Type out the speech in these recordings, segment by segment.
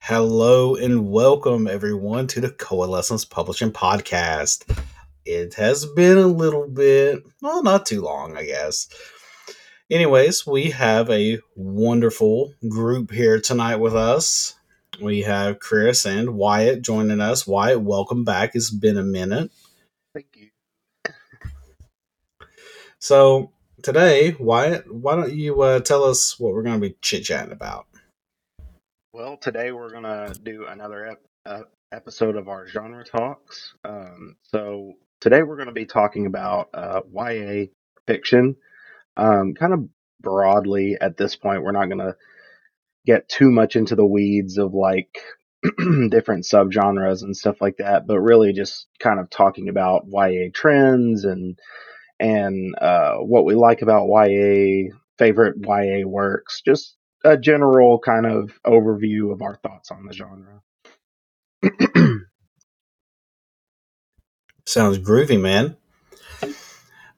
Hello and welcome everyone to the Coalescence Publishing Podcast. It has been a little bit, well, not too long, I guess. Anyways, we have a wonderful group here tonight with us. We have Chris and Wyatt joining us. Wyatt, welcome back. It's been a minute. Thank you. So, today, Wyatt, why don't you uh, tell us what we're going to be chit chatting about? Well, today we're going to do another ep- uh, episode of our genre talks. Um, so, today we're going to be talking about uh, YA fiction. Um, kind of broadly at this point, we're not going to get too much into the weeds of like different subgenres and stuff like that, but really just kind of talking about YA trends and and uh, what we like about YA, favorite YA works, just a general kind of overview of our thoughts on the genre. Sounds groovy, man.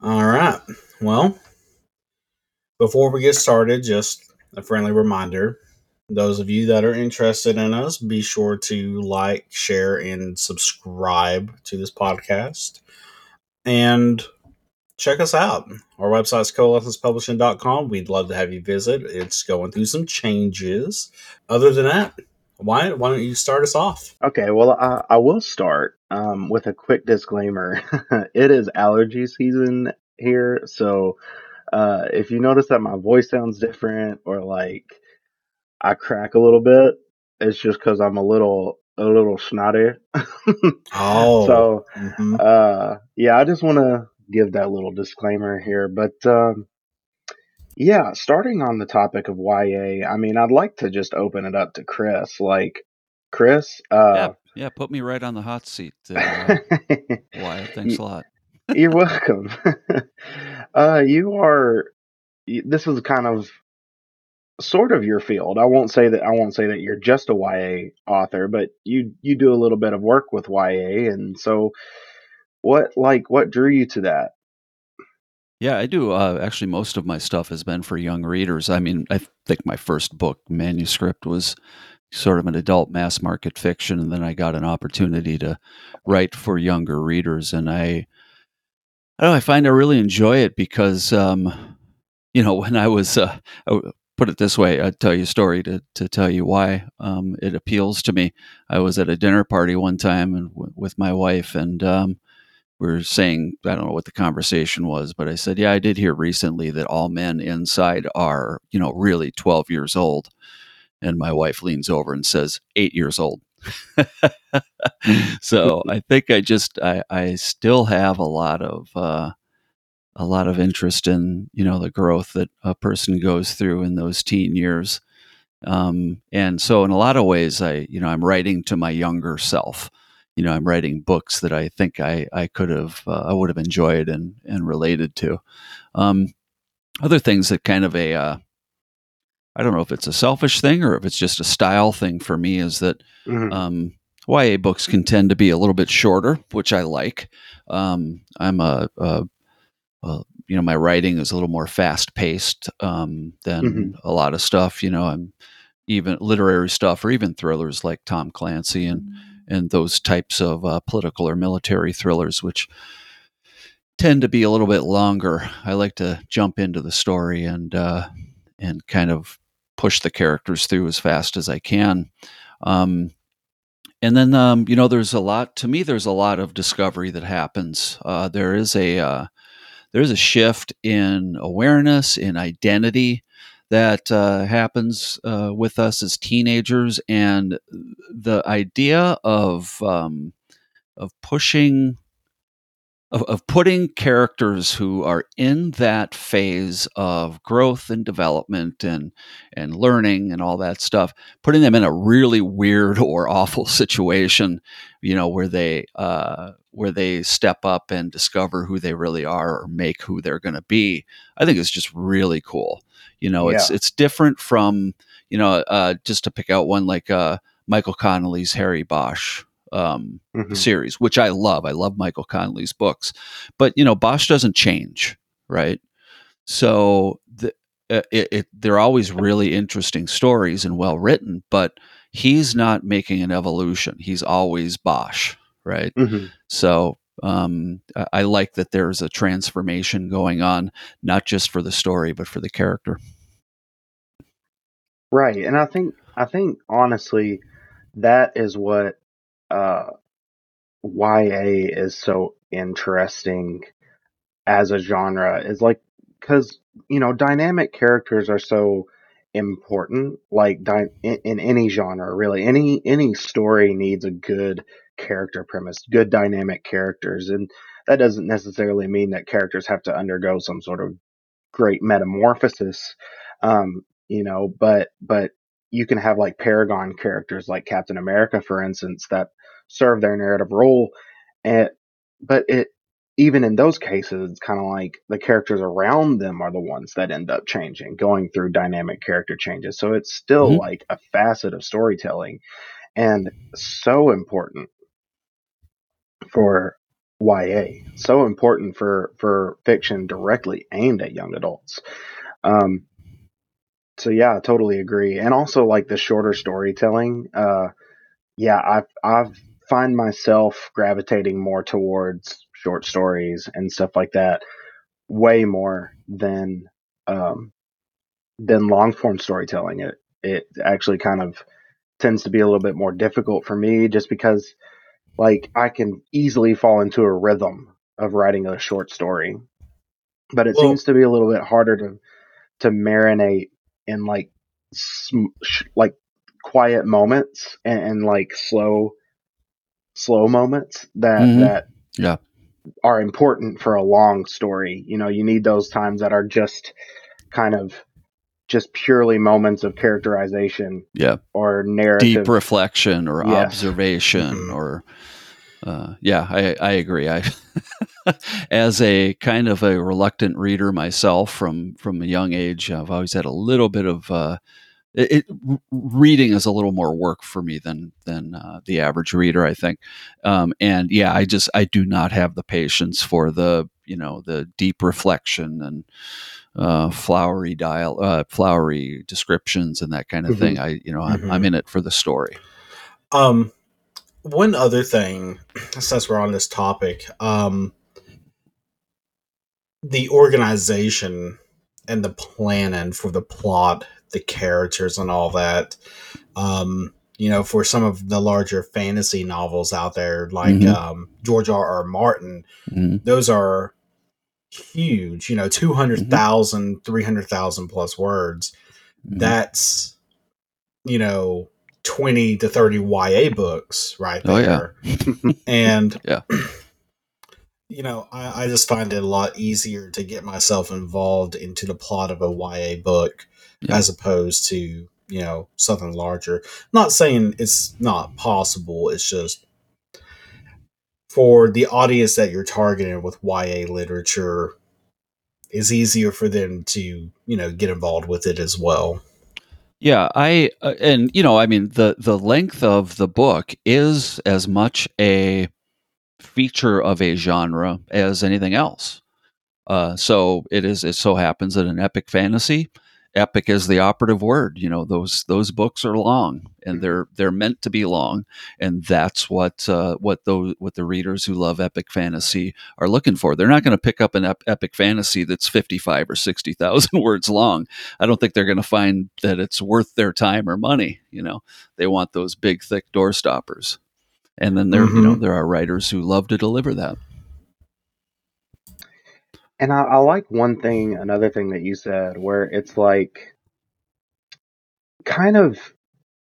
All right. Well, before we get started, just a friendly reminder those of you that are interested in us, be sure to like, share, and subscribe to this podcast. And check us out. Our website's coalescencepublishing.com. We'd love to have you visit. It's going through some changes. Other than that, why, why don't you start us off? Okay, well, I, I will start um, with a quick disclaimer. it is allergy season here, so uh, if you notice that my voice sounds different or like I crack a little bit, it's just because I'm a little a little snotty. Oh. so mhm. uh, yeah, I just want to give that little disclaimer here. But um, yeah, starting on the topic of YA, I mean, I'd like to just open it up to Chris. Like, Chris, Yeah, uh, yeah. Put me right on the hot seat. Uh, Wyatt, thanks a lot. you're welcome. uh, you are. This was kind of sort of your field. I won't say that. I won't say that you're just a YA author, but you you do a little bit of work with YA, and so what like what drew you to that? Yeah, I do. Uh, actually, most of my stuff has been for young readers. I mean, I think my first book manuscript was sort of an adult mass market fiction, and then I got an opportunity to write for younger readers, and I, I don't know, I find I really enjoy it because, um, you know, when I was, uh, I put it this way, I'd tell you a story to to tell you why um, it appeals to me. I was at a dinner party one time and w- with my wife, and um, we were saying, I don't know what the conversation was, but I said, yeah, I did hear recently that all men inside are, you know, really 12 years old. And my wife leans over and says, eight years old. so I think I just, I, I still have a lot of, uh, a lot of interest in, you know, the growth that a person goes through in those teen years. Um, and so in a lot of ways, I, you know, I'm writing to my younger self you know, I'm writing books that I think I, I could have, uh, I would have enjoyed and, and related to. Um, other things that kind of a, uh, I don't know if it's a selfish thing or if it's just a style thing for me is that Mhm. um, YA books can tend to be a little bit shorter, which I like. Um, I'm a, a, a, you know, my writing is a little more fast paced um, than Mhm. a lot of stuff. You know, I'm even literary stuff or even thrillers like Tom Clancy and and those types of uh, political or military thrillers, which tend to be a little bit longer. I like to jump into the story and uh, and kind of push the characters through as fast as I can. Um, and then um, you know, there's a lot to me. There's a lot of discovery that happens. Uh, there is a uh, there's a shift in awareness, in identity that uh, happens uh, with us as teenagers, and the idea of um, of pushing of, of putting characters who are in that phase of growth and development and and learning and all that stuff putting them in a really weird or awful situation you know where they uh, where they step up and discover who they really are or make who they're going to be i think it's just really cool you know it's Yeah. it's different from you know uh, just to pick out one like uh, michael connelly's harry bosch um, Mhm. series, which I love. I love Michael Connelly's books, but you know, Bosch doesn't change, right? So the uh, it, it, they're always really interesting stories and well written, but he's not making an evolution. He's always Bosch, right? hmm So um, I, like that there's a transformation going on, not just for the story, but for the character. Right, and I think I think honestly, that is what uh, YA is so interesting as a genre is like because you know dynamic characters are so important like dy- in, in any genre really any any story needs a good character premise good dynamic characters and that doesn't necessarily mean that characters have to undergo some sort of great metamorphosis um you know but but you can have like paragon characters like captain america for instance that serve their narrative role and but it even in those cases it's kind of like the characters around them are the ones that end up changing going through dynamic character changes so it's still Mhm. like a facet of storytelling and so important for YA so important for for fiction directly aimed at young adults. Um so yeah I totally agree. And also like the shorter storytelling uh yeah I've I've find myself gravitating more towards short stories and stuff like that way more than um than long form storytelling. It it actually kind of tends to be a little bit more difficult for me just because like I can easily fall into a rhythm of writing a short story but it Well- seems to be a little bit harder to to marinate in like sm- sh- like quiet moments and, and like slow slow moments that Mhm. that Yeah. are important for a long story you know you need those times that are just kind of just purely moments of characterization Yeah. or narrative Deep reflection or Yes. observation Mhm. or, uh, yeah, I, I agree. I, as a kind of a reluctant reader myself from, from a young age, I've always had a little bit of, uh, it, it, reading is a little more work for me than than uh, the average reader, I think. Um, and yeah, I just I do not have the patience for the you know the deep reflection and uh, flowery dial, uh, flowery descriptions and that kind of Mhm. thing. I you know I'm, I'm in it for the story. Um, one other thing, since we're on this topic, um, the organization and the planning for the plot, the characters, and all that. Um, you know, for some of the larger fantasy novels out there, like Mhm. um, George R. R. Martin, Mhm. those are huge. You know, 200,000, 300,000 plus words. Mhm. That's, you know, 20 to 30 YA books right Oh, yeah. there. and, Yeah. you know, I, I just find it a lot easier to get myself involved into the plot of a YA book Yeah. as opposed to, you know, something larger. Not saying it's not possible, it's just for the audience that you're targeting with YA literature, is easier for them to, you know, get involved with it as well. Yeah, I uh, and you know, I mean, the the length of the book is as much a feature of a genre as anything else. Uh, so it is. It so happens that an epic fantasy, epic is the operative word. You know, those those books are long, and they're they're meant to be long, and that's what uh, what those what the readers who love epic fantasy are looking for. They're not going to pick up an ep- epic fantasy that's fifty five or sixty thousand words long. I don't think they're going to find that it's worth their time or money. You know, they want those big, thick door stoppers. And then there, you know, Mhm. there are writers who love to deliver that. And I, I like one thing, another thing that you said, where it's like kind of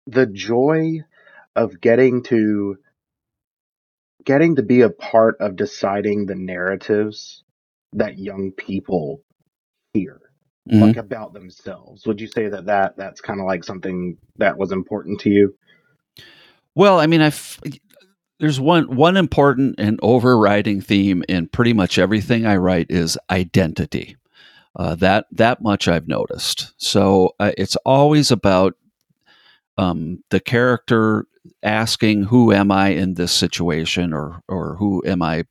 the joy of getting to getting to be a part of deciding the narratives that young people hear Mhm. like about themselves would you say that that that's kind of like something that was important to you Well, I mean, I f- there's one one important and overriding theme in pretty much everything I write is identity. Uh, that that much I've noticed. So uh, it's always about um, the character asking, "Who am I in this situation?" or or "Who am I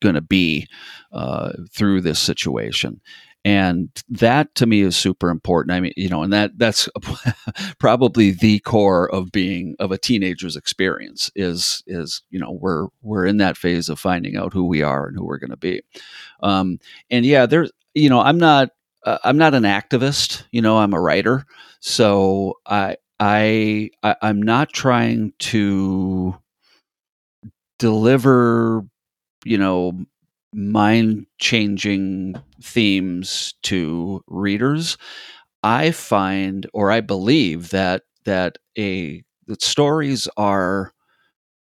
going to be uh, through this situation?" And that to me is super important. I mean you know and that that's probably the core of being of a teenager's experience is is you know we're we're in that phase of finding out who we are and who we're going to be. Um and yeah there's you know i'm not uh, i'm not an activist you know i'm a writer. So i i, I i'm not trying to deliver you know mind changing themes to readers. I find or i believe that that a that stories are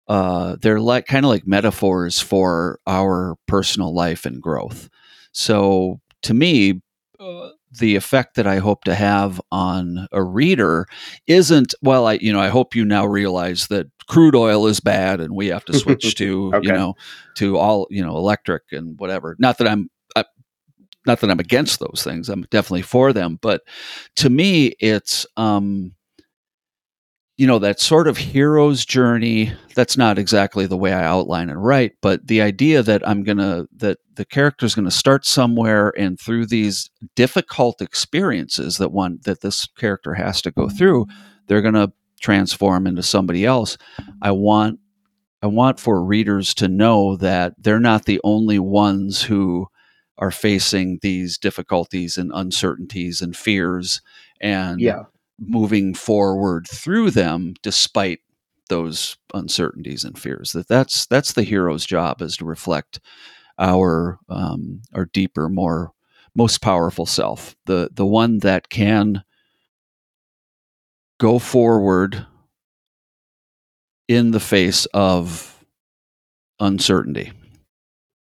uh they're like kind of like metaphors for our personal life and growth. So to me uh, the effect that I hope to have on a reader isn't well I you know I hope you now realize that crude oil is bad and we have to switch to okay. you know to all you know electric and whatever. Not that I'm I, not that I'm against those things. I'm definitely for them. But to me it's um you know that sort of hero's journey that's not exactly the way i outline and write but the idea that i'm gonna that the character is gonna start somewhere and through these difficult experiences that one that this character has to go through they're gonna transform into somebody else i want i want for readers to know that they're not the only ones who are facing these difficulties and uncertainties and fears and yeah. moving forward through them despite those uncertainties and fears. That that's that's the hero's job is to reflect our um, our deeper more most powerful self the the one that can go forward in the face of uncertainty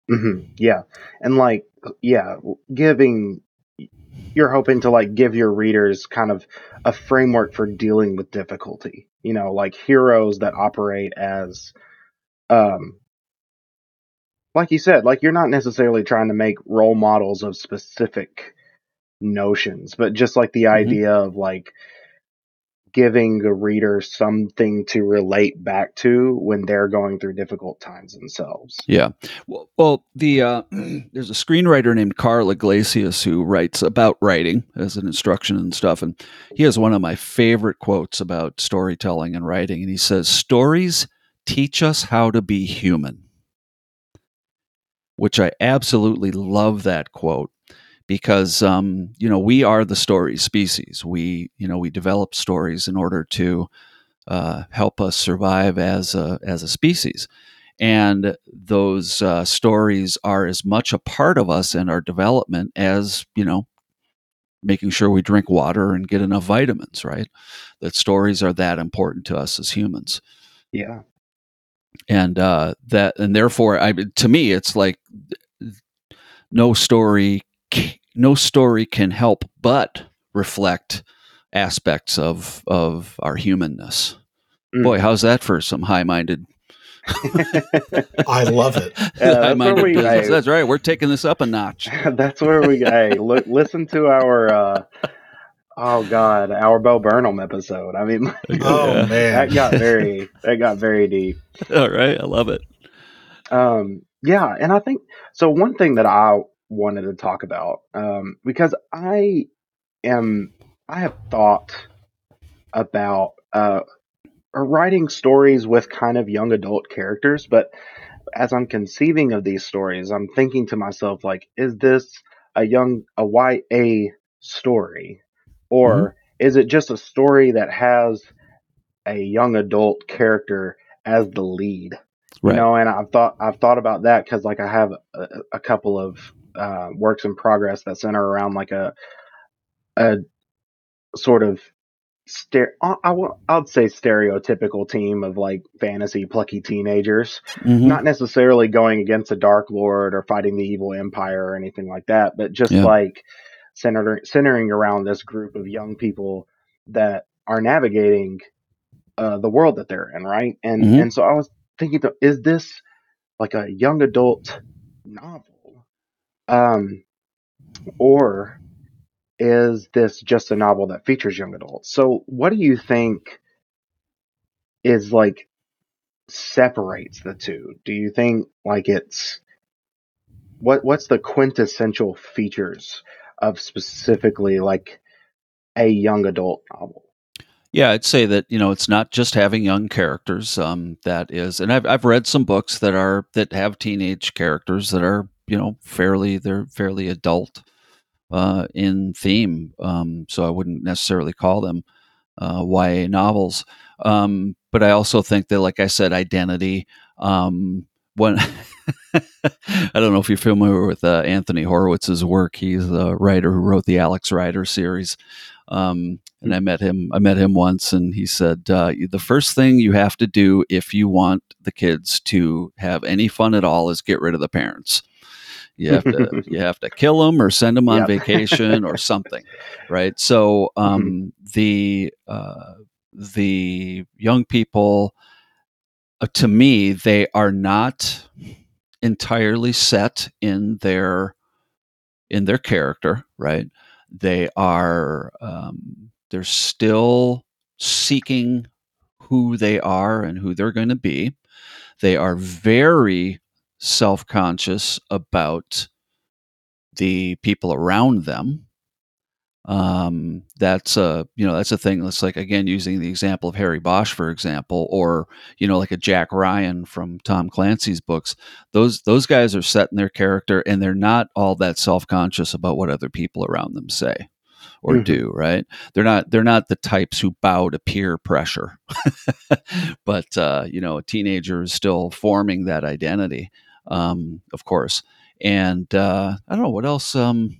mm-hmm. yeah and like yeah giving you're hoping to like give your readers kind of a framework for dealing with difficulty. You know, like heroes that operate as um like you said, like you're not necessarily trying to make role models of specific notions, but just like the mm-hmm. idea of like giving the reader something to relate back to when they're going through difficult times themselves. Yeah. Well, well the uh, there's a screenwriter named Karl Iglesias who writes about writing as an instruction and stuff, and he has one of my favorite quotes about storytelling and writing, and he says, "Stories teach us how to be human." Which I absolutely love that quote because um, you know we are the story species. We you know we develop stories in order to uh, help us survive as a as a species, and those uh, stories are as much a part of us and our development as you know making sure we drink water and get enough vitamins. Right, that stories are that important to us as humans. Yeah, and uh, that and therefore, I to me, it's like no story no story can help but reflect aspects of of our humanness. Mm. Boy, how's that for some high-minded? I love it. Yeah, high-minded we, business. that's right. We're taking this up a notch. that's where we hey, look, listen to our uh, oh god, our Bo Burnham episode. I mean, oh man, that got very that got very deep. All right, I love it. Um, yeah, and I think so. One thing that I wanted to talk about um, because I am I have thought about uh, writing stories with kind of young adult characters, but as I'm conceiving of these stories, I'm thinking to myself like, is this a young a YA story, or mm-hmm. is it just a story that has a young adult character as the lead? Right. You know, and I've thought I've thought about that because like I have a, a couple of uh, works in progress that center around like a a sort of ster- I, I, would say stereotypical team of like fantasy plucky teenagers, mm-hmm. not necessarily going against a dark lord or fighting the evil empire or anything like that, but just yeah. like centering centering around this group of young people that are navigating uh, the world that they're in, right? And mm-hmm. and so I was thinking, is this like a young adult novel? Um, or is this just a novel that features young adults? So, what do you think is like separates the two? Do you think like it's what what's the quintessential features of specifically like a young adult novel. Yeah, I'd say that you know it's not just having young characters. Um, that is, and I've I've read some books that are that have teenage characters that are you know fairly they're fairly adult uh, in theme. Um, so I wouldn't necessarily call them uh, YA novels. Um, but I also think that, like I said, identity. Um, when I don't know if you're familiar with uh, Anthony Horowitz's work, he's a writer who wrote the Alex Rider series. Um, and I met him. I met him once, and he said uh, the first thing you have to do if you want the kids to have any fun at all is get rid of the parents. You have to you have to kill them or send them on Yep. vacation or something, right? So um, Mm-hmm. the uh, the young people, uh, to me, they are not entirely set in their in their character, right? They are um, they're still seeking who they are and who they're going to be. They are very self conscious about the people around them. Um, that's a you know that's a thing. That's like again using the example of Harry Bosch, for example, or you know like a Jack Ryan from Tom Clancy's books. Those those guys are set in their character, and they're not all that self conscious about what other people around them say or Mhm. do. Right? They're not they're not the types who bow to peer pressure. but uh, you know, a teenager is still forming that identity, um, of course. And uh, I don't know what else. Um,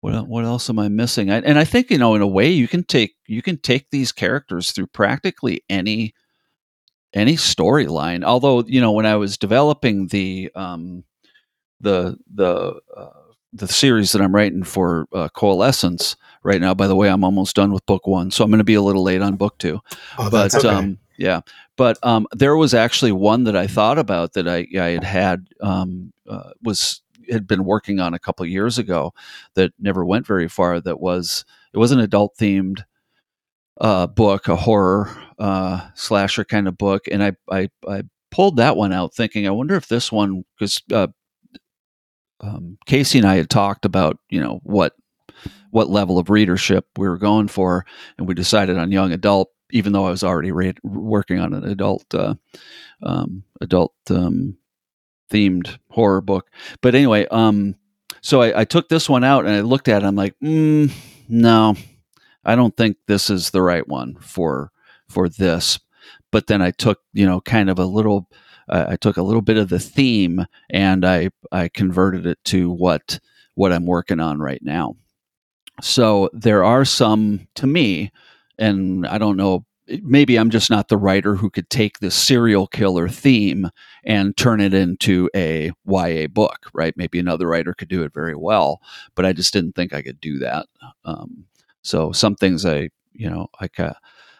what what else am I missing? I, and I think you know, in a way, you can take you can take these characters through practically any any storyline. Although you know, when I was developing the um, the the uh, the series that I'm writing for uh, Coalescence right now. By the way, I'm almost done with book one, so I'm going to be a little late on book two Oh, but okay. um, yeah, but um, there was actually one that I thought about that I, I had had um, uh, was had been working on a couple years ago that never went very far. That was it was an adult themed uh, book, a horror uh, slasher kind of book, and I, I I pulled that one out thinking, I wonder if this one because uh, um, Casey and I had talked about you know what what level of readership we were going for, and we decided on young adult, even though I was already re- working on an adult uh, um, adult um, themed horror book. But anyway, um, so I, I took this one out and I looked at it. I'm like, mm, no, I don't think this is the right one for for this. But then I took you know kind of a little. I took a little bit of the theme and I I converted it to what what I'm working on right now. So there are some to me, and I don't know. Maybe I'm just not the writer who could take this serial killer theme and turn it into a YA book, right? Maybe another writer could do it very well, but I just didn't think I could do that. Um, so some things I, you know, I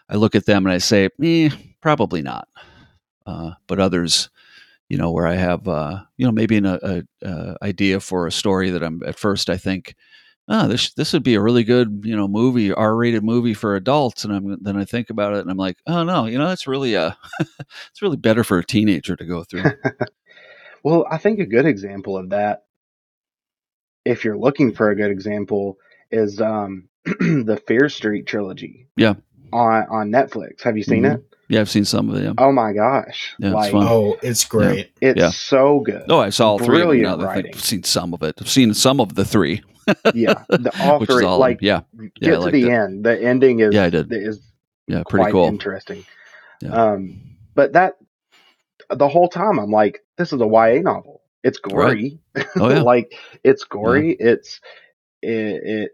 I look at them and I say, eh, probably not. Uh, but others, you know, where I have, uh, you know, maybe an a, a idea for a story that I'm at first I think, oh, this this would be a really good, you know, movie, R-rated movie for adults, and I'm then I think about it and I'm like, oh no, you know, that's really a, it's really better for a teenager to go through. Well, I think a good example of that, if you're looking for a good example, is um, the Fear Street trilogy. Yeah. On on Netflix. Have you seen Mhm. it? Yeah, I've seen some of them. Oh my gosh! Yeah, it's like fun. Oh, it's great. it's Yeah. so good. Oh, I saw all three of them. Brilliant Now that I think writing. I've seen some of it. I've seen some of the three, yeah, the, three. is all. like yeah, get yeah, I to the it. end. The ending is Yeah, I did. is yeah, pretty cool. interesting. Yeah. Um, but that the whole time I'm like, this is a YA novel. It's gory. Oh yeah, like it's gory. It's it, it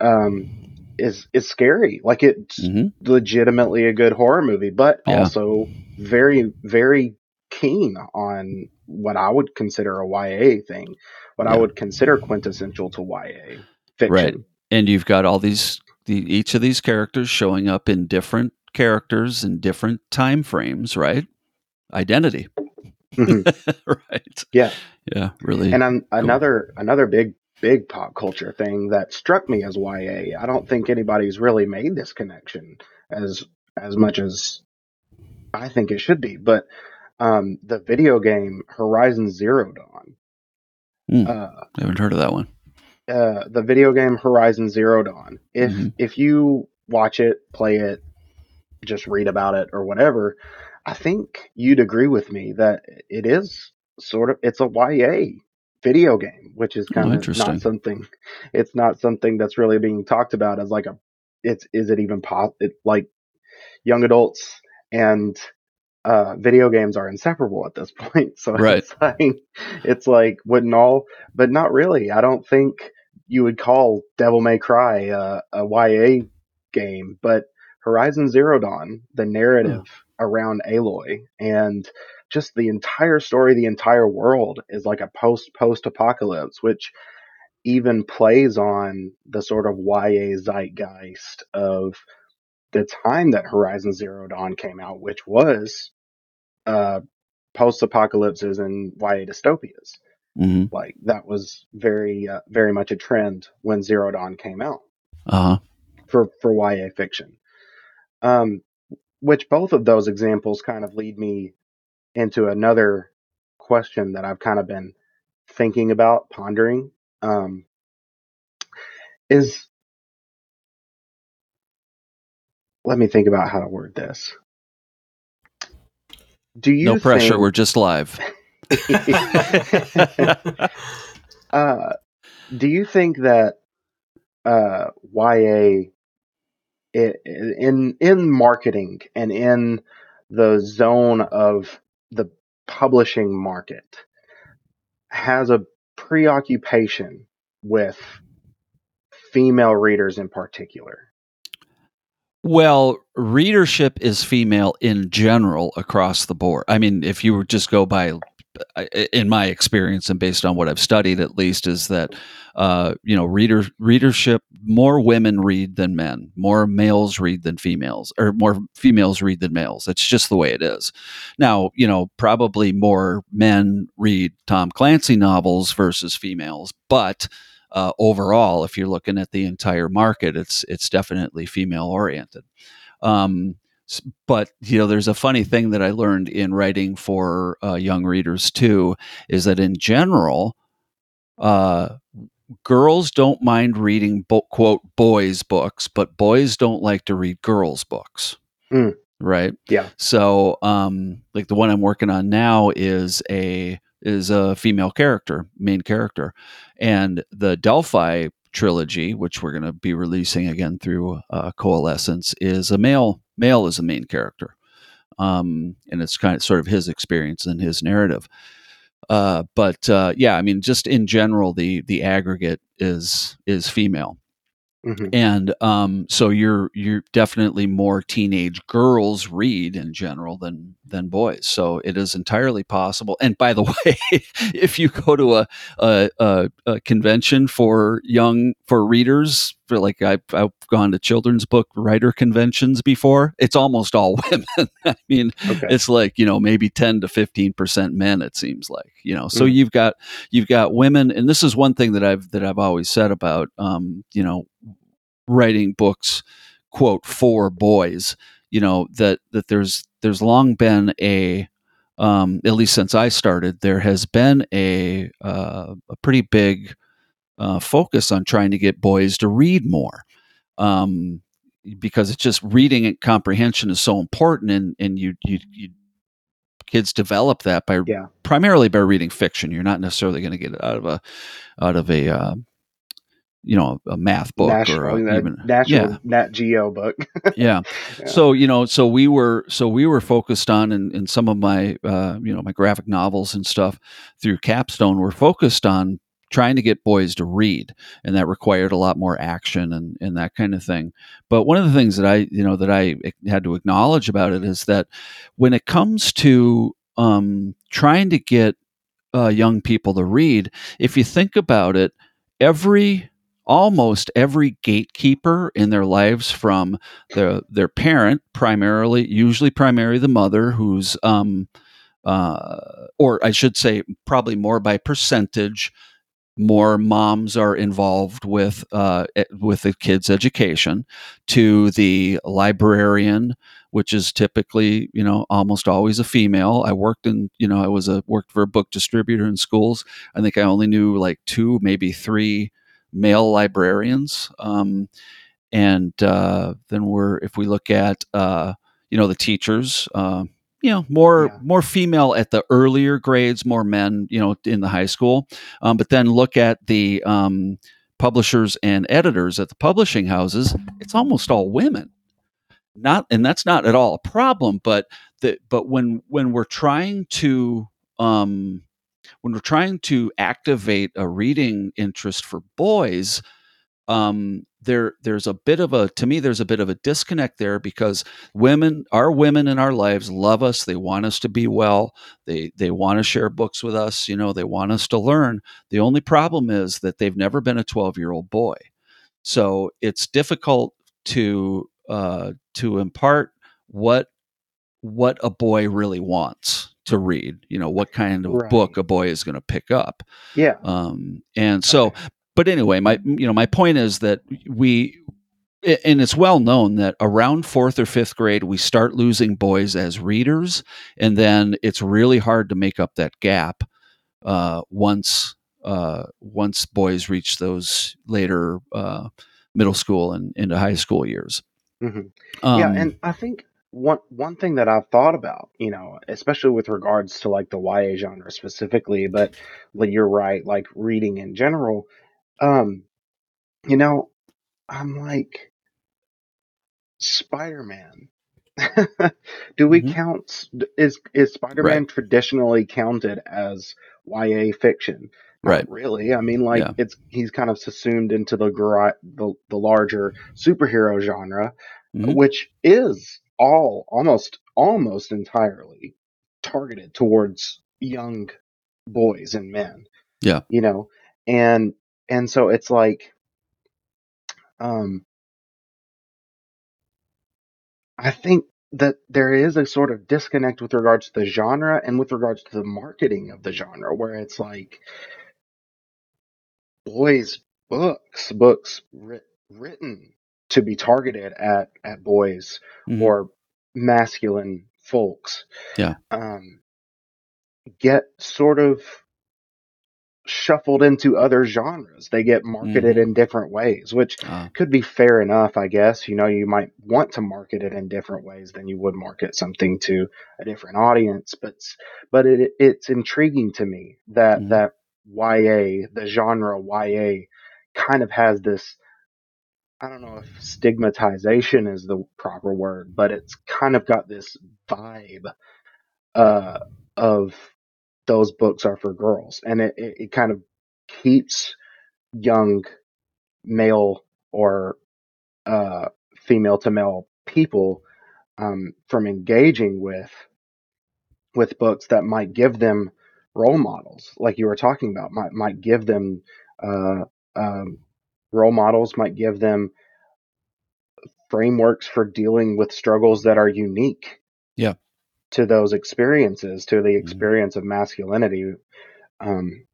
um is is scary. Like it's hmm legitimately a good horror movie, but Yeah. also very very keen on what I would consider a YA thing. What I would consider quintessential to YA fiction. Right. and you've got all these the, each of these characters showing up in different characters in different time frames, right? Identity, Mhm. right? Yeah. Yeah, really. And I'm, another another big big pop culture thing that struck me as YA. I don't think anybody's really made this connection as as much as I think it should be. But um, the video game Horizon Zero Dawn. Hmm. Uh, I haven't heard of that one. uh, the video game Horizon Zero Dawn. If Mhm. if you watch it, play it, just read about it or whatever, I think you'd agree with me that it is sort of it's a YA video game, which is kind of Oh, interesting. not something. It's not something that's really being talked about as like a. It's is it even pos? It like young adults and uh, video games are inseparable at this point. So Right. it's like it's like wouldn't all, but not really. I don't think you would call Devil May Cry uh, a YA game, but Horizon Zero Dawn, the narrative around Aloy and just the entire story, the entire world is like a post post apocalypse, which even plays on the sort of YA zeitgeist of the time that Horizon Zero Dawn came out, which was uh, post apocalypses and YA dystopias. hmm Like that was very, uh, very much a trend when Zero Dawn came out Uh-huh. for for YA fiction. Um, which both of those examples kind of lead me into another question that I've kind of been thinking about, pondering. Um, is let me think about how to word this. Do you No pressure. think- We're just live. uh, do you think that uh, YA i- in in marketing and in the zone of the publishing market has a preoccupation with female readers in particular? Well, readership is female in general across the board. I mean, if you just go by, in my experience and based on what I've studied, at least, is that uh, you know, reader readership more women read than men, more males read than females, or more females read than males. It's just the way it is. Now, you know, probably more men read Tom Clancy novels versus females, but uh, overall, if you're looking at the entire market, it's it's definitely female oriented. Um, but you know, there's a funny thing that I learned in writing for uh, young readers too, is that in general, uh, girls don't mind reading bo- quote boys books, but boys don't like to read girls books. Mm. Right. Yeah. So, um, like the one I'm working on now is a is a female character, main character, and the Delphi trilogy, which we're going to be releasing again through uh, Coalescence, is a male. Male is a main character, um, and it's kind of sort of his experience and his narrative. Uh, but uh, yeah, I mean, just in general, the the aggregate is is female Mhm. and um, so you're you're definitely more teenage girls read in general than than boys. So it is entirely possible. And by the way, if you go to a a, a, a convention for young for readers, like I've, I've gone to children's book writer conventions before, it's almost all women. I mean, Okay. it's like you know maybe 10 to 15 percent men it seems like you know so Mm. you've got you've got women and this is one thing that i've that i've always said about um you know writing books quote for boys you know that that there's there's long been a um at least since i started there has been a uh, a pretty big uh, focus on trying to get boys to read more um because it's just reading and comprehension is so important and and you you, you kids develop that by Yeah. primarily by reading fiction you're not necessarily going to get it out of a out of a uh, you know a math book National, or a, even national yeah Nat Geo book. yeah. Yeah. So you know, so we were so we were focused on in, in some of my uh, you know my graphic novels and stuff through Capstone. We're focused on trying to get boys to read, and that required a lot more action and and that kind of thing. But one of the things that I you know that I had to acknowledge about it is that when it comes to um, trying to get uh, young people to read, if you think about it, every almost every gatekeeper in their lives from their their parent primarily usually primarily the mother who's um uh or I should say probably more by percentage more moms are involved with uh, with the kids' education to the librarian, which is typically you know almost always a female. I worked in you know I was a worked for a book distributor in schools. I think I only knew like two, maybe three male librarians. Um, and uh, then we're if we look at uh, you know the teachers, uh, you know more Yeah. more female at the earlier grades, more men you know in the high school. Um, but then look at the um, publishers and editors at the publishing houses; it's almost all women. Not and that's not at all a problem, but the but when when we're trying to um, when we're trying to activate a reading interest for boys, um, there there's a bit of a to me there's a bit of a disconnect there because women our women in our lives love us. They want us to be well. They they want to share books with us you know they want us to learn. The only problem is that they've never been a 12 year old boy. So it's difficult to uh, to impart what what a boy really wants to read you know what kind of Right. book a boy is going to pick up. Yeah. um, and so but anyway my you know my point is that we and it's well known that around fourth or fifth grade we start losing boys as readers and then it's really hard to make up that gap uh, once uh, once boys reach those later uh, middle school and into high school years. Hmm um, yeah, and I think one one thing that I've thought about, you know, especially with regards to like the YA genre specifically, but you're right, like reading in general, um, you know, I'm like Spider-Man. Do we Mhm. count is is Spider-Man traditionally counted as YA fiction? Not Right. really. I mean, like Yeah. it's he's kind of subsumed into the gri- the the larger superhero genre, Mhm. which is all almost almost entirely targeted towards young boys and men. Yeah. You know, and and so it's like um I think that there is a sort of disconnect with regards to the genre and with regards to the marketing of the genre where it's like boys books books writ- written to be targeted at at boys Mhm. or masculine folks Yeah. um get sort of shuffled into other genres they get marketed Mhm. in different ways which Uh, could be fair enough i guess you know you might want to market it in different ways than you would market something to a different audience but but it it's intriguing to me that Mhm. that YA the genre YA kind of has this I don't know if stigmatization is the proper word but it's kind of got this vibe uh of those books are for girls and it it, it kind of keeps young male or uh, female to male people um, from engaging with with books that might give them role models, like you were talking about, might might give them uh, um, role models, might give them frameworks for dealing with struggles that are unique. Yeah. To those experiences, to the Mhm. experience of masculinity, um,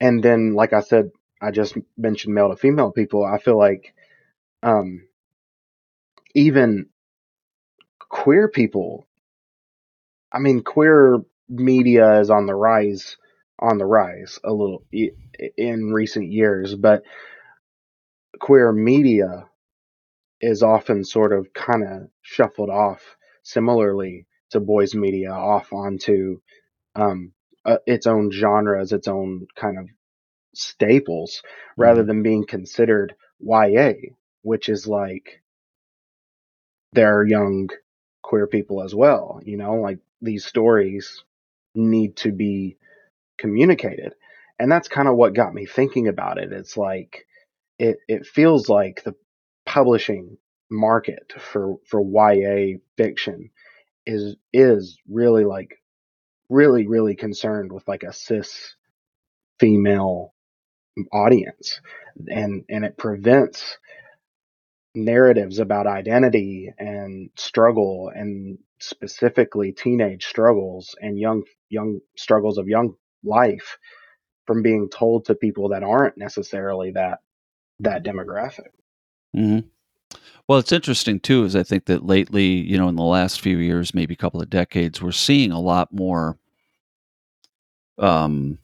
and then, like I said, I just mentioned male to female people. I feel like um, even queer people I mean, queer media is on the rise, on the rise a little in recent years, but queer media is often sort of kind of shuffled off similarly to boys media off onto um, uh, its own genres, its own kind of staples, rather Mhm. than being considered YA, which is like there are young queer people as well. You know, like these stories need to be communicated. And that's kind of what got me thinking about it. It's like it it feels like the publishing market for for YA fiction is is really like really really concerned with like a cis female audience and and it prevents narratives about identity and struggle and specifically teenage struggles and young young struggles of young life from being told to people that aren't necessarily that that demographic. hmm Well, it's interesting too, is I think that lately, you know, in the last few years, maybe a couple of decades, we're seeing a lot more. Um,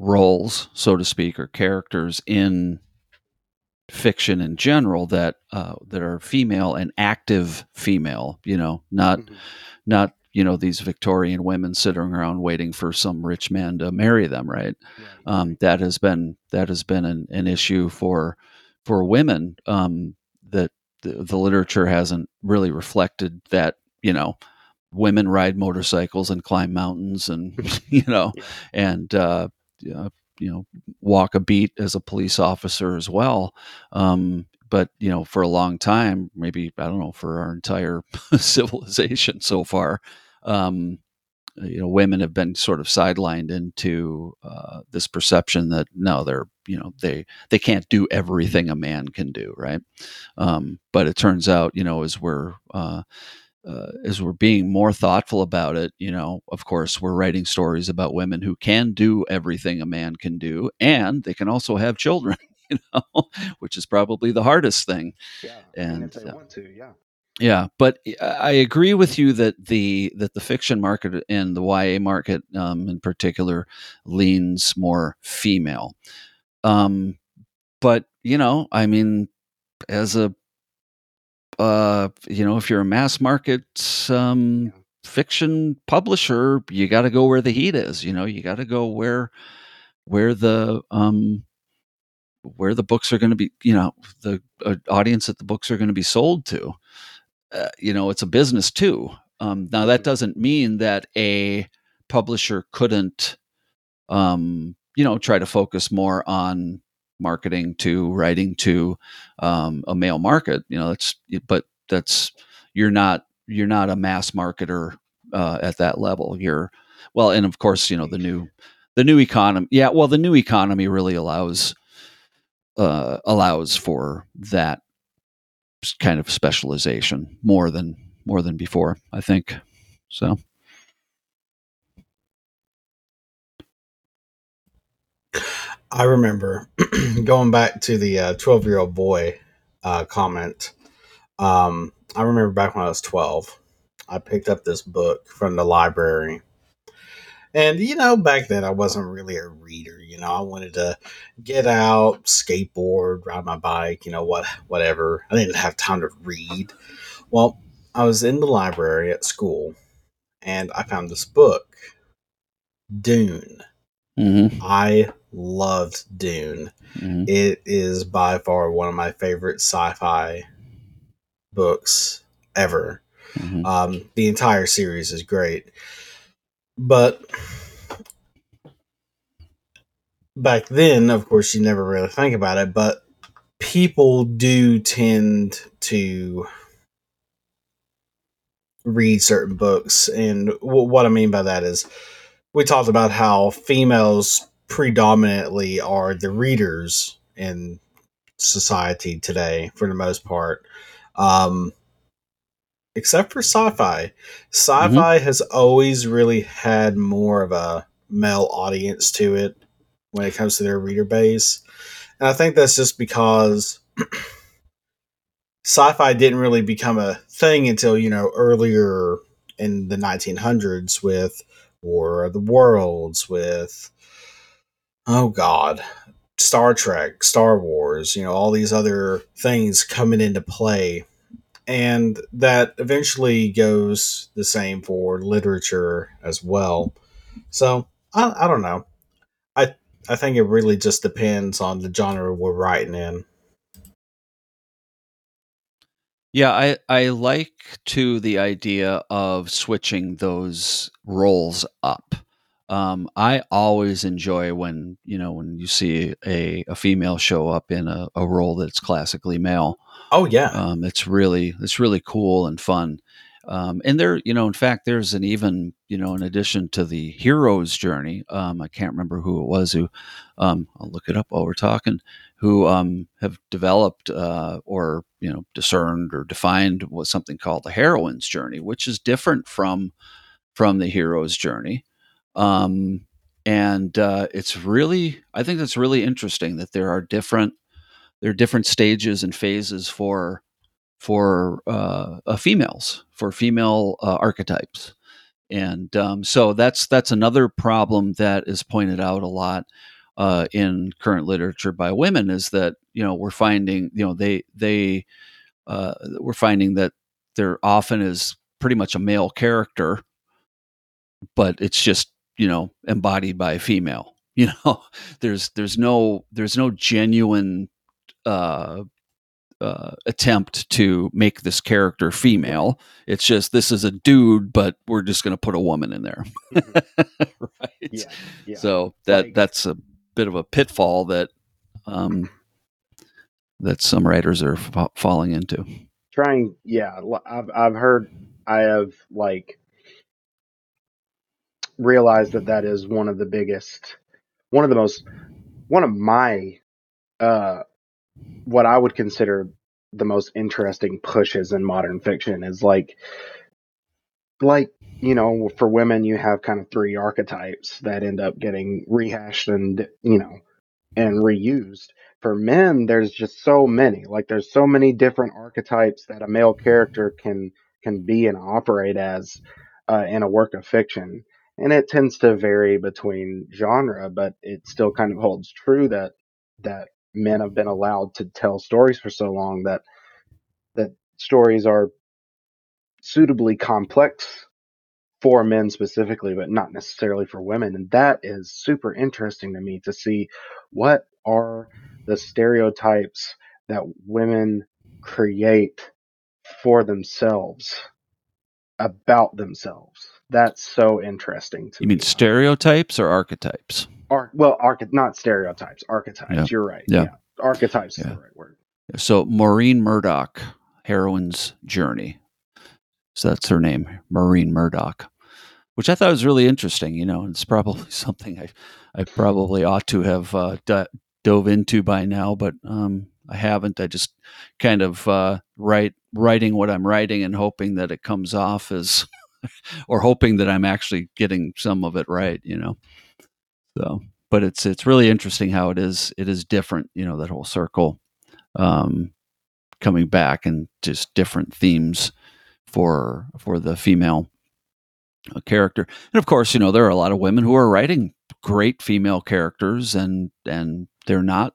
roles, so to speak, or characters in fiction in general that uh, that are female and active female. You know, not mm-hmm. not you know these Victorian women sitting around waiting for some rich man to marry them. Right. Um, that has been that has been an, an issue for for women um, that the, the literature hasn't really reflected that you know women ride motorcycles and climb mountains and you know and uh, you know walk a beat as a police officer as well. Um, but you know for a long time maybe i don't know for our entire civilization so far um, you know women have been sort of sidelined into uh, this perception that no they're you know they they can't do everything a man can do right um, but it turns out you know as we're uh, uh, as we're being more thoughtful about it, you know, of course, we're writing stories about women who can do everything a man can do, and they can also have children, you know, which is probably the hardest thing. Yeah, and, if they uh, want to, yeah. Yeah, but I agree with you that the that the fiction market and the YA market, um, in particular, leans more female. Um, but you know, I mean, as a uh, you know, if you're a mass market um, fiction publisher, you got to go where the heat is. You know, you got to go where where the um, where the books are going to be. You know, the uh, audience that the books are going to be sold to. Uh, you know, it's a business too. Um, now that doesn't mean that a publisher couldn't, um, you know, try to focus more on marketing to writing to um, a male market. You know, that's but that's you're not you're not a mass marketer uh, at that level. You're well, and of course, you know the new the new economy. Yeah, well, the new economy really allows uh, allows for that kind of specialization more than more than before. I think so. I remember going back to the 12 uh, year old boy uh, comment. Um, I remember back when I was 12, I picked up this book from the library. And, you know, back then I wasn't really a reader. You know, I wanted to get out, skateboard, ride my bike, you know, what, whatever. I didn't have time to read. Well, I was in the library at school and I found this book, Dune. Mm-hmm. I loved Dune. Mm-hmm. It is by far one of my favorite sci-fi books ever. Mm-hmm. Um, the entire series is great, but back then, of course, you never really think about it, but people do tend to read certain books, and w- what I mean by that is we talked about how females predominantly are the readers in society today for the most part. Um except for sci-fi sci-fi mm-hmm. has always really had more of a male audience to it when it comes to their reader base and i think that's just because sci-fi didn't really become a thing until you know earlier in the 1900s with War of the Worlds, with oh god, Star Trek, Star Wars, you know, all these other things coming into play. And that eventually goes the same for literature as well. So I, I don't know. I I think it really just depends on the genre we're writing in. Yeah, I, I like to the idea of switching those roles up. Um, I always enjoy when you know when you see a, a female show up in a, a role that's classically male. Oh yeah, um, it's really it's really cool and fun. Um, and there, you know, in fact, there's an even, you know, in addition to the hero's journey, um, I can't remember who it was who, um, I'll look it up while we're talking, who um, have developed uh, or, you know, discerned or defined what something called the heroine's journey, which is different from from the hero's journey. Um, and uh, it's really, I think that's really interesting that there are different, there are different stages and phases for for uh, uh, females, for female uh, archetypes, and um, so that's that's another problem that is pointed out a lot uh, in current literature by women is that you know we're finding you know they they uh, we're finding that there often is pretty much a male character, but it's just you know embodied by a female. You know, there's there's no there's no genuine uh, uh, attempt to make this character female. It's just this is a dude, but we're just going to put a woman in there, mm-hmm. right? Yeah, yeah. So that like, that's a bit of a pitfall that um, that some writers are f- falling into. Trying, yeah, I've I've heard, I have like realized that that is one of the biggest, one of the most, one of my uh what I would consider the most interesting pushes in modern fiction is like like you know for women you have kind of three archetypes that end up getting rehashed and you know and reused. For men there's just so many. Like there's so many different archetypes that a male character can can be and operate as uh, in a work of fiction. And it tends to vary between genre but it still kind of holds true that that men have been allowed to tell stories for so long that that stories are suitably complex for men specifically, but not necessarily for women. And that is super interesting to me to see what are the stereotypes that women create for themselves about themselves. That's so interesting to you me. You mean stereotypes or archetypes? Ar- well, arch- not stereotypes, archetypes. Yeah. You're right. Yeah. yeah. Archetypes is the right word. So Maureen Murdock, heroine's journey. So that's her name, Maureen Murdock, which I thought was really interesting. You know, and it's probably something I, I probably ought to have uh, d- dove into by now, but um, I haven't. I just kind of uh, write writing what I'm writing and hoping that it comes off as, or hoping that I'm actually getting some of it right. You know. So, but it's it's really interesting how it is it is different. You know that whole circle um, coming back and just different themes for for the female uh, character. And of course, you know there are a lot of women who are writing great female characters, and and they're not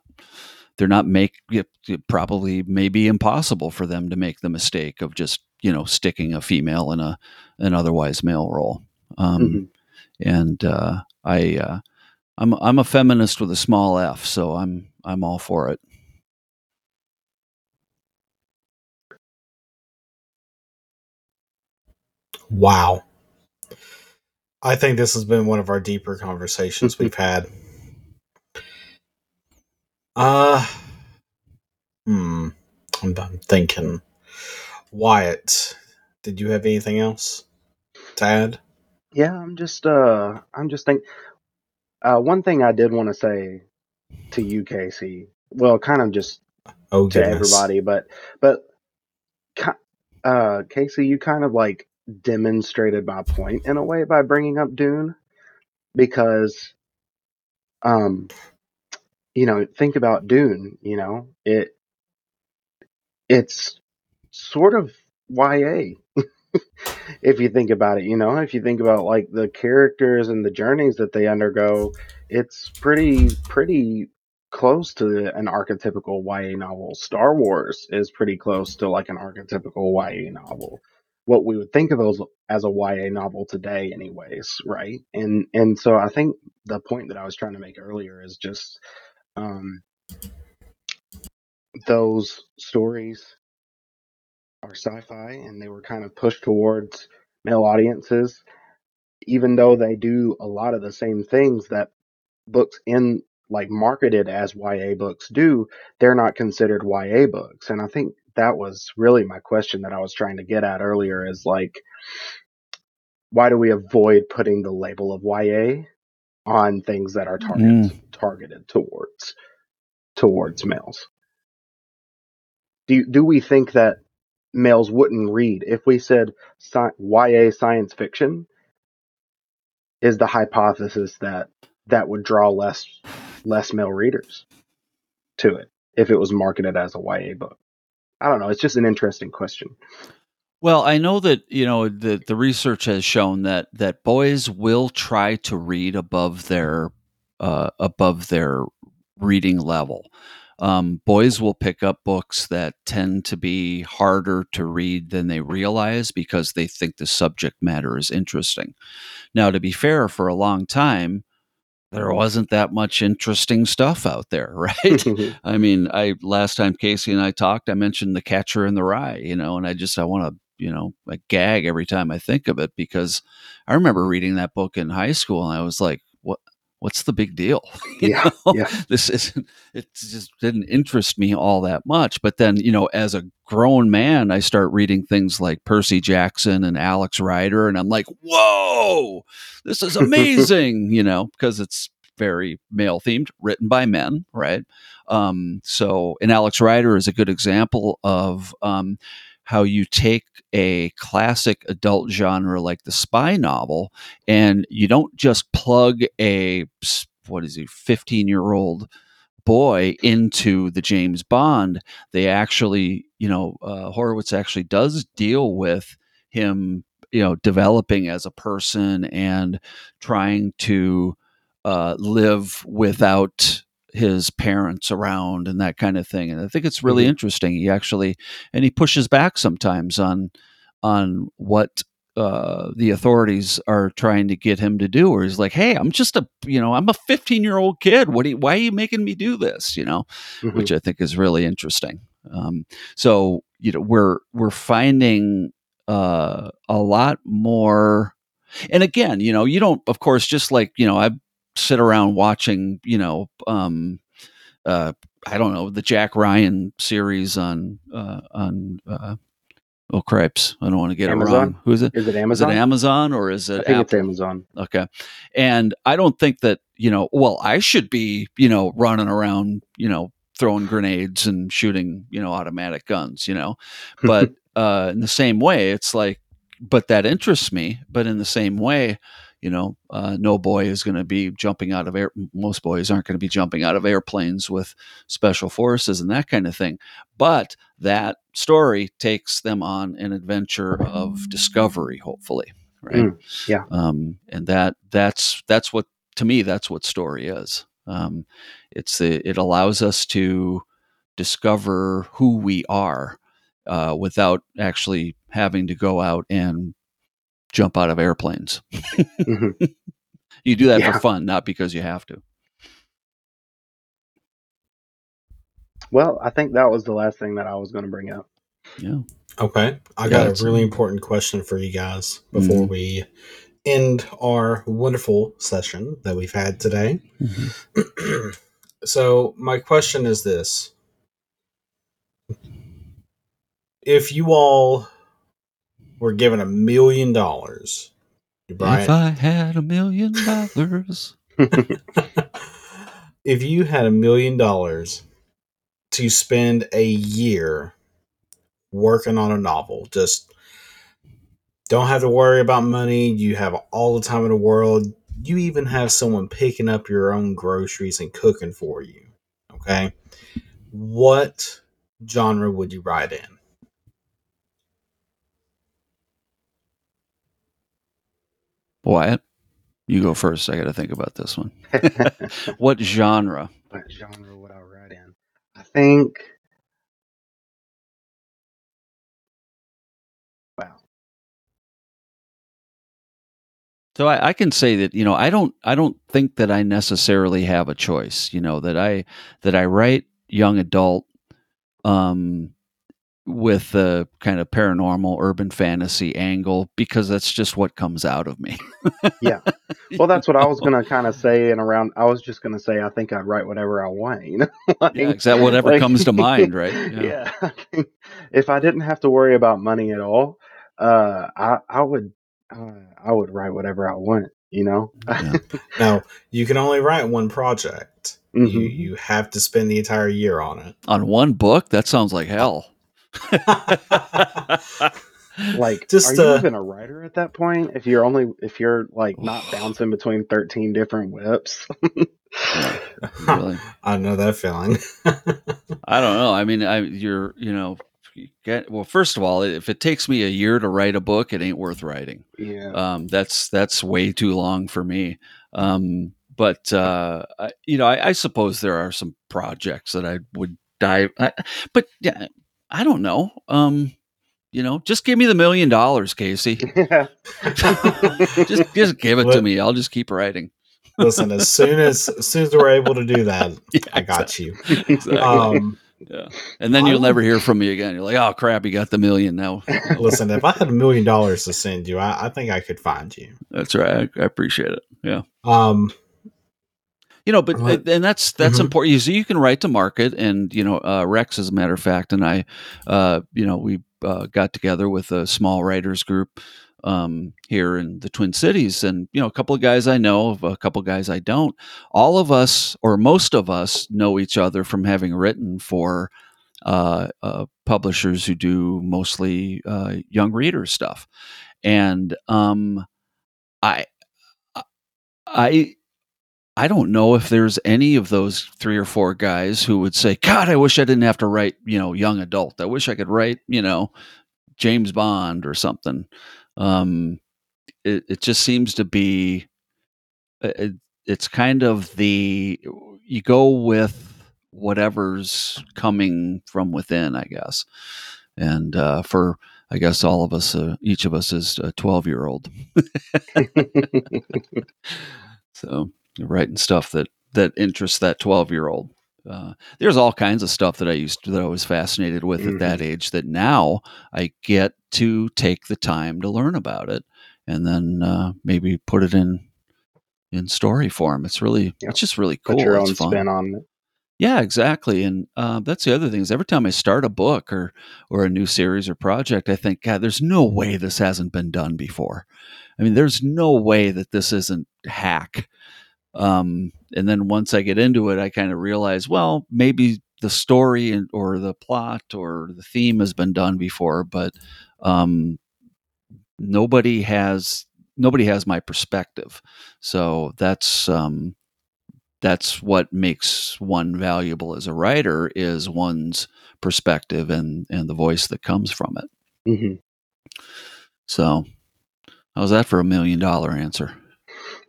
they're not make it, it probably maybe impossible for them to make the mistake of just you know sticking a female in a an otherwise male role. Um, mm-hmm. And uh, I uh, I'm I'm a feminist with a small f, so I'm I'm all for it. Wow. I think this has been one of our deeper conversations we've had. Uh hmm. I'm, I'm thinking. Wyatt, did you have anything else to add? Yeah, I'm just uh I'm just thinking uh, one thing I did want to say to you, Casey, well, kind of just oh, to everybody, but but uh, Casey, you kind of like demonstrated my point in a way by bringing up Dune, because um, you know, think about Dune. You know, it it's sort of YA. If you think about it, you know, if you think about like the characters and the journeys that they undergo, it's pretty pretty close to an archetypical YA novel. Star Wars is pretty close to like an archetypical YA novel. What we would think of as, as a YA novel today, anyways, right? And and so I think the point that I was trying to make earlier is just um, those stories are sci-fi and they were kind of pushed towards male audiences even though they do a lot of the same things that books in like marketed as YA books do, they're not considered YA books. And I think that was really my question that I was trying to get at earlier is like why do we avoid putting the label of YA on things that are targeted mm. targeted towards towards males? Do do we think that males wouldn't read. If we said sci- YA science fiction is the hypothesis that that would draw less less male readers to it if it was marketed as a YA book. I don't know. It's just an interesting question. Well, I know that you know the the research has shown that that boys will try to read above their uh, above their reading level. Um, boys will pick up books that tend to be harder to read than they realize because they think the subject matter is interesting. Now, to be fair, for a long time, there wasn't that much interesting stuff out there, right? I mean, I last time Casey and I talked, I mentioned The Catcher in the Rye, you know, and I just I want to, you know, like gag every time I think of it because I remember reading that book in high school and I was like, what's the big deal? Yeah, yeah. This isn't it just didn't interest me all that much. But then, you know, as a grown man, I start reading things like Percy Jackson and Alex Rider, and I'm like, whoa, this is amazing, you know, because it's very male themed, written by men, right? Um, so, and Alex Rider is a good example of um, how you take a classic adult genre like the spy novel and you don't just plug a what is he 15 year old boy into the James Bond. They actually you know uh, Horowitz actually does deal with him you know developing as a person and trying to uh, live without his parents around and that kind of thing and I think it's really Mhm. interesting he actually and he pushes back sometimes on on what uh, the authorities are trying to get him to do. or he's like, "Hey, I'm just a you know I'm a 15 year old kid. What? Do you, why are you making me do this? You know?" Mhm. Which I think is really interesting. Um, so you know we're we're finding uh, a lot more. And again, you know, you don't, of course, just like you know, I sit around watching, you know, um, uh, I don't know, the Jack Ryan series on uh, on uh, oh cripes, I don't want to get it wrong. Who is it? Is it Is Amazon? it Amazon or is it? I think it's Amazon. Okay. And I don't think that, you know, well, I should be, you know, running around, you know, throwing grenades and shooting, you know, automatic guns, you know. But uh in the same way, it's like but that interests me, but in the same way, you know, uh, no boy is going to be jumping out of air. Most boys aren't going to be jumping out of airplanes with special forces and that kind of thing. But that story takes them on an adventure of discovery, hopefully, right? Mm, yeah. Um, and that that's that's what to me that's what story is. Um, it's the, it allows us to discover who we are uh, without actually having to go out and jump out of airplanes. Mhm. You do that Yeah. for fun, not because you have to. Well, I think that was the last thing that I was going to bring up. Yeah. Okay. I Yeah, got it's- a really important question for you guys before Mhm. we end our wonderful session that we've had today. so, my question is this If you all were given a million dollars, If I had a million dollars, if you had a million dollars to spend a year working on a novel, just don't have to worry about money. You have all the time in the world. You even have someone picking up your own groceries and cooking for you. Okay. What genre would you write in? Wyatt, you go first. I got to think about this one. What genre? what genre would I write in? I think. Wow. So I, I can say that you know I don't I don't think that I necessarily have a choice. You know that I that I write young adult um, with the kind of paranormal urban fantasy angle because that's just what comes out of me. Yeah. Well, that's what I was gonna kind of say, and around. I was just gonna say I think I'd write whatever I want. You know, like, Yeah, is that whatever like- comes to mind, right? Yeah. I think if I didn't have to worry about money at all, uh, I I would uh, I would write whatever I want. You know. Yeah. Now, you can only write one project. You, Mhm. you have to spend the entire year on it. On one book, that sounds like hell. Like, Just, are you uh, even a writer at that point? If you're only if you're like not bouncing between thirteen different whips. Really. I know that feeling. I don't know. I mean, I you're you know you get well. First of all, if it takes me a year to write a book, it ain't worth writing. yeah. Um, that's that's way too long for me. Um, but uh, I, you know, I, I suppose there are some projects that I would dive. I, but yeah, I don't know. Um, you know, just give me the million dollars, Casey. just just give it to me. I'll just keep writing. Listen, as soon as as soon as we're able to do that, Yeah, I got you. Exactly. Um, yeah. And then I you'll would- never hear from me again. You're like, oh crap, you got the million now. listen, if I had a million dollars to send you, I, I think I could find you. That's right. I, I appreciate it. Yeah. Um, You know, but Right. and that's that's Mhm. important. So you can write to market, and you know, uh, Rex, as a matter of fact, and I, uh, you know, we uh, got together with a small writers group um, here in the Twin Cities, and you know, a couple of guys I know, a couple of guys I don't. All of us, or most of us, know each other from having written for uh, uh, publishers who do mostly uh, young reader stuff, and um, I, I. I don't know if there's any of those three or four guys who would say, "God, I wish I didn't have to write, you know, young adult. I wish I could write, you know, James Bond or something." Um, it, it just seems to be, it, it's kind of the you go with whatever's coming from within, I guess. And uh, for I guess all of us, uh, each of us is a twelve year old. So writing stuff that that interests that 12 year old. Uh, there's all kinds of stuff that I used to, that I was fascinated with at that age that now I get to take the time to learn about it and then uh, maybe put it in in story form. It's really Yeah. it's just really cool. Put your it's own fun. spin on it. Yeah, exactly. And uh, that's the other thing is every time I start a book or or a new series or project, I think, God, there's no way this hasn't been done before. I mean, there's no way that this isn't hack. Um, and then once I get into it, I kind of realize, well, maybe the story and, or the plot or the theme has been done before, but um, nobody has nobody has my perspective. So that's um, that's what makes one valuable as a writer is one's perspective and and the voice that comes from it. Mhm. So how's that for a million dollar answer?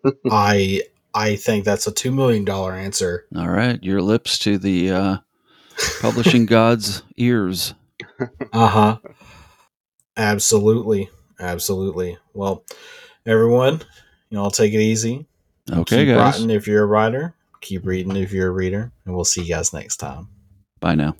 I I think that's a two million dollar answer. All right, your lips to the uh, publishing god's ears. Uh huh. Absolutely, absolutely. Well, everyone, you know, take it easy. Okay, Keep guys. writing if you're a writer. Keep reading if you're a reader, and we'll see you guys next time. Bye now.